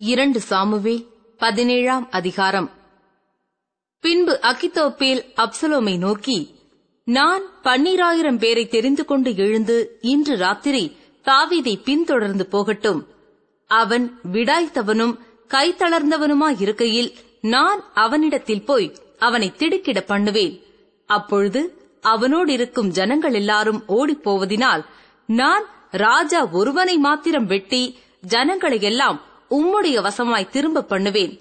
இரண்டு சாமுவேல் பதினேழாம் அதிகாரம். பின்பு அகித்தோப்பேல் அப்சலோமை நோக்கி நான் பன்னிராயிரம் பேரை தெரிந்து கொண்டு எழுந்து இன்று ராத்திரி தாவீதை பின்தொடர்ந்து போகட்டும். அவன் விடாய்த்தவனும் கைத்தளர்ந்தவனுமாயிருக்கையில் நான் அவனிடத்தில் போய் அவனை திடுக்கிட பண்ணுவேன். அப்பொழுது அவனோடு இருக்கும் ஜனங்கள் எல்லாரும் ஓடிப்போவதினால் நான் ராஜா ஒருவனை மாத்திரம் வெட்டி ஜனங்களை எல்லாம் உம்முடைய வசமாய் திரும்ப பண்ணுவேன்.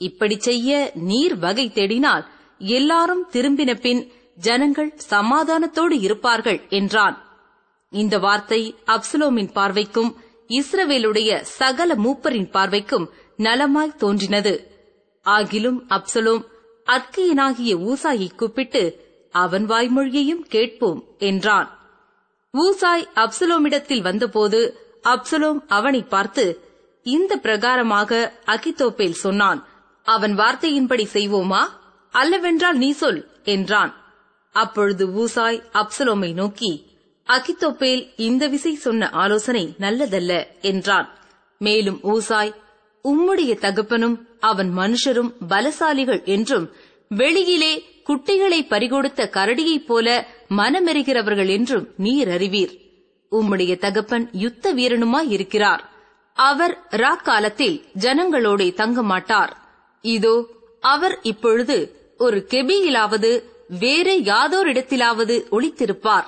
இப்படி செய்ய நீர் வகை தேடினால் எல்லாரும் திரும்பின பின் ஜனங்கள் சமாதானத்தோடு இருப்பார்கள் என்றான். இந்த வார்த்தை அப்சலோமின் பார்வைக்கும் இஸ்ரவேலுடைய சகல மூப்பரின் பார்வைக்கும் நலமாய் தோன்றினது. ஆகிலும் அப்சலோம் அற்கியனாகிய ஊசாயை கூப்பிட்டு அவன் வாய்மொழியையும் கேட்போம் என்றான். ஊசாய் அப்சலோமிடத்தில் வந்தபோது அப்சலோம் அவனை பார்த்து இந்த பிரகாரமாக அகித்தோப்பேல் சொன்னான். அவன் வார்த்தையின்படி செய்வோமா? அல்லவென்றால் நீ சொல் என்றான். அப்பொழுது ஊசாய் அப்சலோமை நோக்கி அகித்தோப்பேல் இந்த விசை சொன்ன ஆலோசனை நல்லதல்ல என்றான். மேலும் ஊசாய் உம்முடைய தகப்பனும் அவன் மனுஷரும் பலசாலிகள் என்றும் வெளியிலே குட்டிகளை பறிகொடுத்த கரடியைப் போல மனமெறுகிறவர்கள் என்றும் நீர் அறிவீர். உம்முடைய தகப்பன் யுத்த வீரனுமாயிருக்கிறார். அவர் ராக்காலத்தில் ஜனங்களோடே தங்க மாட்டார் இதோ அவர் இப்பொழுது ஒரு கெபியிலாவது வேறு யாதோரிடத்திலாவது ஒளித்திருப்பார்.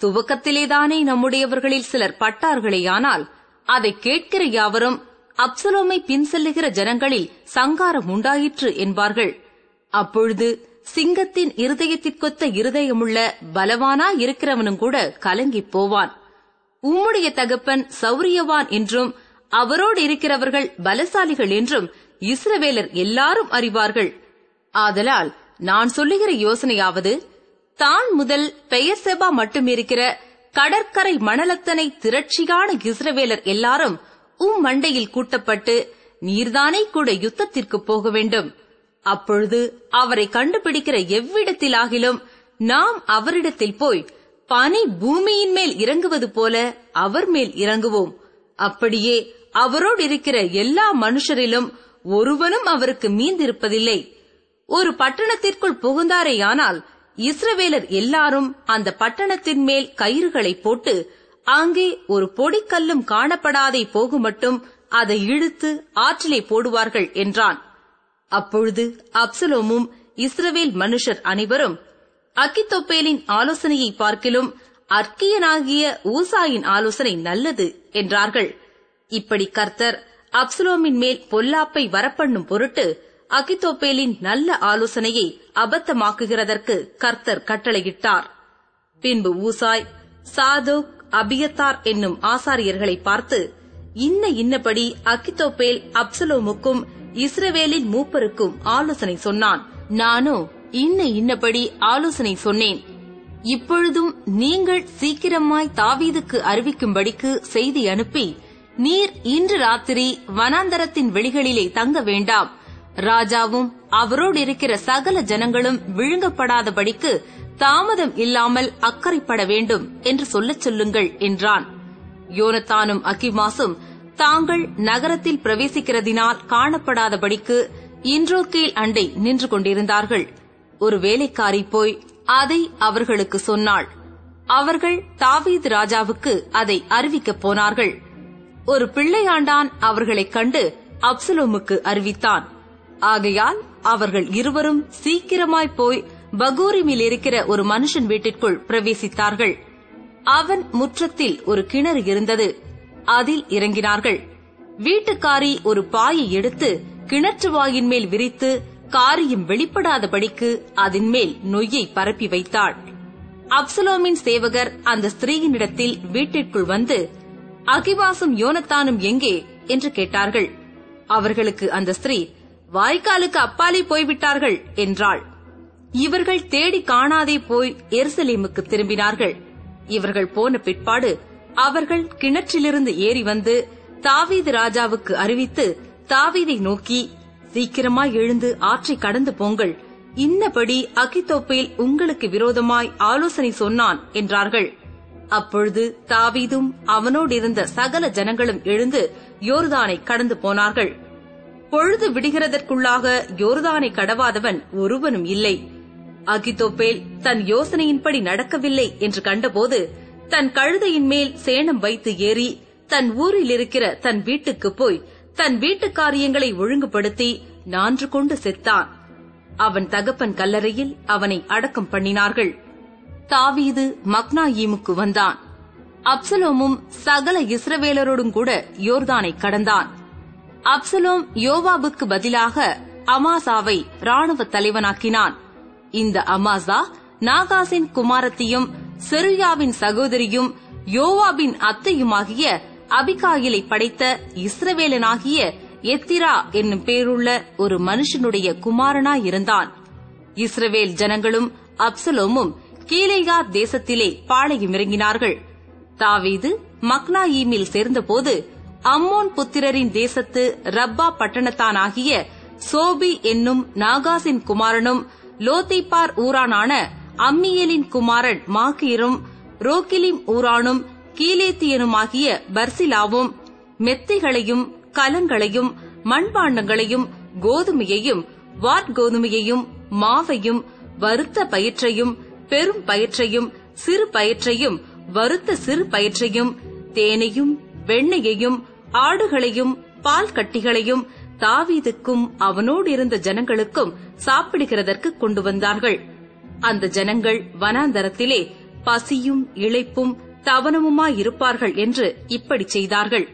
துவக்கத்திலேதானே நம்முடையவர்களில் சிலர் பட்டார்களேயானால் அதை கேட்கிற யாவரும் அப்சலோமை பின் செல்லுகிற ஜனங்களில் சங்காரம் உண்டாயிற்று என்பார்கள். அப்பொழுது சிங்கத்தின் இருதயத்திற்கொத்த இருதயமுள்ள பலவானா இருக்கிறவனும் கூட கலங்கிப் போவான். உம்முடைய தகப்பன் சௌரியவான் என்றும் அவரோடு இருக்கிறவர்கள் பலசாலிகள் என்றும் இஸ்ரவேலர் எல்லாரும் அறிவார்கள். ஆதலால் நான் சொல்லுகிற யோசனையாவது தான் முதல் பெயர் செபா மட்டும் இருக்கிற கடற்கரை மணலத்தனை திரட்சியான இஸ்ரவேலர் எல்லாரும் உம் மண்டையில் கூட்டப்பட்டு நீர்தானே கூட யுத்தத்திற்கு போக வேண்டும். அப்பொழுது அவரை கண்டுபிடிக்கிற எவ்விடத்திலாகிலும் நாம் அவரிடத்தில் போய் பனி பூமியின் மேல் இறங்குவது போல அவர் மேல் இறங்குவோம். அப்படியே அவரோடு இருக்கிற எல்லா மனுஷரிலும் ஒருவனும் அவருக்கு மீந்திருப்பதில்லை. ஒரு பட்டணத்திற்குள் புகுந்தாரேயானால் இஸ்ரவேலர் எல்லாரும் அந்த பட்டணத்தின் மேல் கயிறுகளை போட்டு அங்கே ஒரு பொடிக்கல்லும் காணப்படாதே போகுமட்டும் அதை இழுத்து ஆற்றிலே போடுவார்கள் என்றான். அப்பொழுது அப்சலோமும் இஸ்ரவேல் மனுஷர் அனைவரும் அக்கித்தொப்பேலின் ஆலோசனையை பார்க்கிலும் அர்க்கியனாகிய ஊசாயின் ஆலோசனை நல்லது என்றார்கள். இப்படி கர்த்தர் அப்சலோமின் மேல் பொல்லாப்பை வரப்பண்ணும் பொருட்டு அகித்தோப்பேலின் நல்ல ஆலோசனையை அபத்தமாக்குகிறதற்கு கர்த்தர் கட்டளையிட்டார். பின்பு ஊசாய் சாதோக் அபியத்தார் என்னும் ஆசாரியர்களை பார்த்து இன்ன இன்னபடி அக்கித்தோப்பேல் அப்சலோமுக்கும் இஸ்ரவேலின் மூப்பருக்கும் ஆலோசனை சொன்னான். நானோ இன்ன இன்னபடி ஆலோசனை சொன்னேன். இப்பொழுதும் நீங்கள் சீக்கிரமாய் தாவீதுக்கு அறிவிக்கும்படிக்கு செய்தி அனுப்பி நீர் இன்று ராத்திரி வனாந்தரத்தின் வெளிகளிலே தங்க வேண்டாம். ராஜாவும் அவரோடு இருக்கிற சகல ஜனங்களும் விழுங்கப்படாதபடிக்கு தாமதம் இல்லாமல் அக்கறைப்பட வேண்டும் என்று சொல்லச் சொல்லுங்கள் என்றான். யோனத்தானும் அக்கிமாசும் தாங்கள் நகரத்தில் பிரவேசிக்கிறதினால் காணப்படாதபடிக்கு இன்றோக்கேல் அண்டை நின்று கொண்டிருந்தார்கள். ஒரு வேலைக்காரி போய் அதை அவர்களுக்கு சொன்னாள். அவர்கள் தாவீது ராஜாவுக்கு அதை அறிவிக்கப் போனார்கள். ஒரு பிள்ளையாண்டான் அவர்களைக் கண்டு அப்சலோமுக்கு அறிவித்தான். ஆகையால் அவர்கள் இருவரும் சீக்கிரமாய் போய் பகோரிமில் இருக்கிற ஒரு மனுஷன் வீட்டிற்குள் பிரவேசித்தார்கள். அவன் முற்றத்தில் ஒரு கிணறு இருந்தது. அதில் இறங்கினார்கள். வீட்டுக்காரி ஒரு பாயை எடுத்து கிணற்று வாயின் மேல் விரித்து காரியம் வெளிப்படாதபடிக்கு அதன் மேல் நொய்யை பரப்பி வைத்தாள். அப்சலோமின் சேவகர் அந்த ஸ்திரீயினிடத்தில் வீட்டிற்குள் வந்து அகிவாசும் யோனத்தானும் எங்கே? என்று கேட்டார்கள். அவர்களுக்கு அந்த ஸ்திரீ வாய்க்காலுக்கு அப்பாலே போய்விட்டார்கள் என்றாள். இவர்கள் தேடி காணாதே போய் எருசலேமுக்கு திரும்பினார்கள். இவர்கள் போன பிற்பாடு அவர்கள் கிணற்றிலிருந்து ஏறி வந்து தாவீது ராஜாவுக்கு அறிவித்து தாவீதை நோக்கி சீக்கிரமாய் எழுந்து ஆற்றை கடந்து போங்கள். இன்னபடி அகித்தோப்பேல் உங்களுக்கு விரோதமாய் ஆலோசனை சொன்னான் என்றார்கள். அப்பொழுது தாவீதும் அவனோடிருந்த சகல ஜனங்களும் எழுந்து யோர்தானை கடந்து போனார்கள். பொழுது விடுகிறதற்குள்ளாக யோர்தானை கடவாதவன் ஒருவனும் இல்லை. அகிதோப்பேல் தன் யோசனையின்படி நடக்கவில்லை என்று கண்டபோது தன் கழுதையின் மேல் சேணம் வைத்து ஏறி தன் ஊரில் இருக்கிற தன் வீட்டுக்கு போய் தன் வீட்டு காரியங்களை ஒழுங்குபடுத்தி நான்று கொண்டு செத்தான். அவன் தகப்பன் கல்லறையில் அவனை அடக்கம் பண்ணினார்கள். தாவீது மக்னாயீமுக்கு வந்தான். அப்சலோமும் சகல இஸ்ரவேலரோடும் கூட யோர்தானை கடந்தான். அப்சலோம் யோவாபுக்கு பதிலாக அமாசாவை ராணுவ தலைவனாக்கினான். இந்த அமாசா நாகாசின் குமாரத்தியும் செருயாவின் சகோதரியும் யோவாபின் அத்தையுமாகிய அபிகாயிலை படைத்த இஸ்ரவேலனாகிய எத்திரா என்னும் பேருள்ள ஒரு மனுஷனுடைய குமாரனாயிருந்தான் இஸ்ரவேல் ஜனங்களும் அப்சலோமும் கீலேயா தேசத்திலே பாளையமிறங்கினார்கள். தாவீது மக்னாயீமில் சேர்ந்தபோது அம்மோன் புத்திரரின் தேசத்து ரப்பா பட்டணத்தானாகிய சோபி என்னும் நாகாசின் குமாரனும் லோத்திப்பார் ஊரானான அம்மியலின் குமாரன் மாகீரும் ரோக்கிலிம் ஊரானும் கீலேத்தியனுமாகிய பர்சிலாவும் மெத்தைகளையும் கலங்களையும் மண்பாண்டங்களையும் கோதுமையையும் வாட்கோதுமையையும் மாவையும் வருத்த பயிற்றையும் பெரும் பயிற்றையும் சிறு பயிற்றையும் வறுத்த சிறு பயிற்றையும் தேனையும் வெண்ணையையும் ஆடுகளையும் பால் கட்டிகளையும் தாவீதுக்கும் அவனோடு இருந்த ஜனங்களுக்கும் சாப்பிடுகிறதற்கு கொண்டு வந்தார்கள். அந்த ஜனங்கள் வனாந்தரத்திலே பசியும் இழைப்பும் தவனமுமாயிருப்பார்கள் என்று இப்படி செய்தார்கள்.